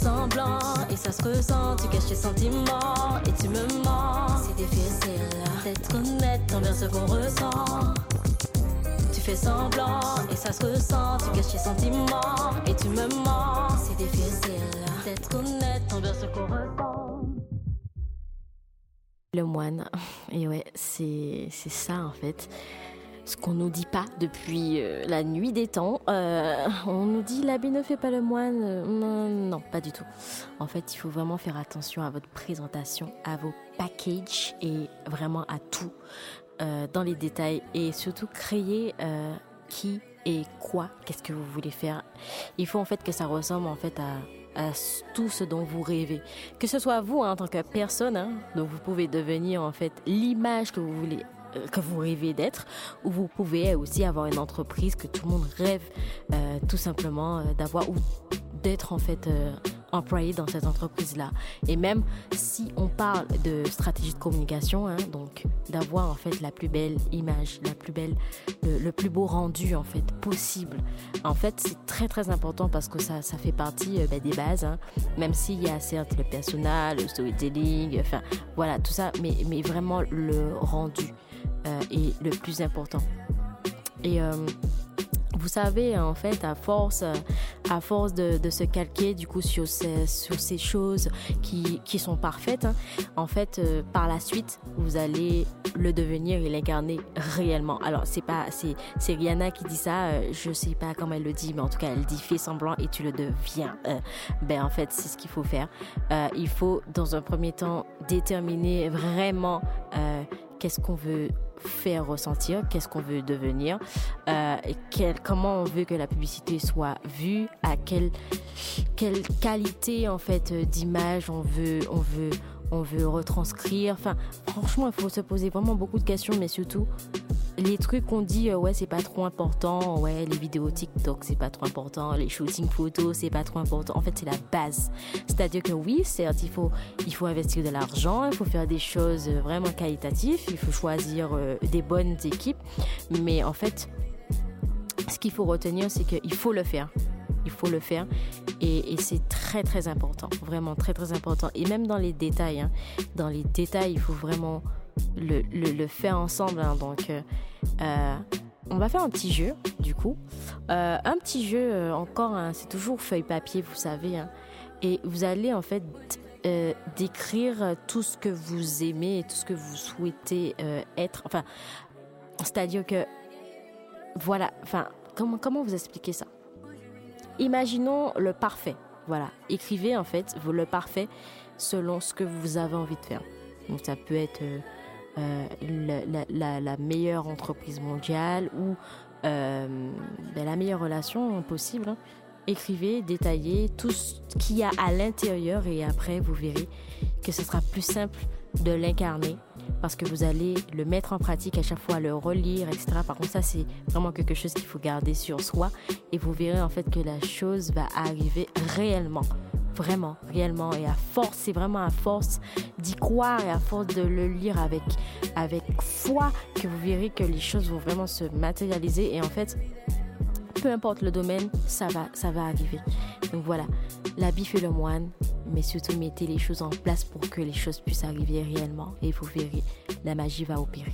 semblant et ça se ressent. Tu caches tes sentiments et tu me mens. C'est difficile d'être honnête envers ce qu'on ressent. Tu fais semblant et ça se ressent. Tu caches tes sentiments et tu me mens. C'est difficile d'être honnête envers ce qu'on ressent. Le moine, et ouais, c'est ça en fait ce qu'on nous dit pas depuis euh, la nuit des temps. Euh, on nous dit l'habit ne fait pas le moine. Non, non, pas du tout. En fait, il faut vraiment faire attention à votre présentation, à vos packages et vraiment à tout euh, dans les détails et surtout créer qui et quoi, qu'est-ce que vous voulez faire. Il faut en fait que ça ressemble en fait à, tout ce dont vous rêvez. Que ce soit vous hein, en tant que personne, hein, donc vous pouvez devenir en fait l'image que vous voulez euh, que vous rêvez d'être, ou vous pouvez aussi avoir une entreprise que tout le monde rêve euh, tout simplement euh, d'avoir ou d'être en fait employé dans cette entreprise-là. Et même si on parle de stratégie de communication, hein, donc d'avoir en fait la plus belle image, la plus belle, le, plus beau rendu en fait possible. En fait, c'est très très important parce que ça, ça fait partie ben, des bases, hein, même s'il y a certes le personnel, le storytelling, enfin voilà tout ça, mais, mais vraiment le rendu. Euh, est le plus important. Et euh, vous savez, en fait, à force, à force de, se calquer du coup sur ces, choses qui, sont parfaites, hein, en fait, euh, par la suite, vous allez le devenir et l'incarner réellement. Alors, c'est pas, c'est, Rihanna qui dit ça. je sais pas comment elle le dit, mais en tout cas, elle dit fais semblant et tu le deviens. ben, en fait, c'est ce qu'il faut faire. il faut, dans un premier temps, déterminer vraiment qu'est-ce qu'on veut faire ressentir, qu'est-ce qu'on veut devenir, euh, comment on veut que la publicité soit vue, à quelle, qualité en fait d'image on veut, retranscrire. Franchement, il faut se poser vraiment beaucoup de questions, mais surtout les trucs qu'on dit, euh, ouais, c'est pas trop important, ouais, les vidéos TikTok, c'est pas trop important, les shootings photos, c'est pas trop important. En fait, c'est la base. C'est-à-dire que oui, certes, il faut, il faut investir de l'argent, il faut faire des choses vraiment qualitatives, il faut choisir euh, des bonnes équipes, mais en fait, ce qu'il faut retenir, c'est qu'il faut le faire. Il faut le faire et, c'est très très important, vraiment très très important. Et même dans les détails, hein, dans les détails, il faut vraiment le, faire ensemble. Hein. donc, euh, euh, on va faire un petit jeu, du coup. Euh, un petit jeu encore, hein, c'est toujours feuille papier, vous savez. et vous allez en fait décrire tout ce que vous aimez et tout ce que vous souhaitez être. Enfin, c'est-à-dire que, voilà, enfin, comment, comment vous expliquer ça? Imaginons le parfait. Voilà, écrivez en fait le parfait selon ce que vous avez envie de faire. Donc ça peut être euh, euh, la, meilleure entreprise mondiale ou euh, ben, la meilleure relation possible. Hein. Écrivez, détaillez tout ce qu'il y a à l'intérieur et après vous verrez que ce sera plus simple de l'incarner parce que vous allez le mettre en pratique à chaque fois, le relire, etc. Par contre, ça, c'est vraiment quelque chose qu'il faut garder sur soi et vous verrez en fait que la chose va arriver réellement. Vraiment, réellement. Et à force, c'est vraiment à force d'y croire et à force de le lire avec, avec foi que vous verrez que les choses vont vraiment se matérialiser. Et en fait, peu importe le domaine, ça va, ça va arriver. Donc voilà, l'habit fait le moine, mais surtout mettez les choses en place pour que les choses puissent arriver réellement et vous verrez, la magie va opérer.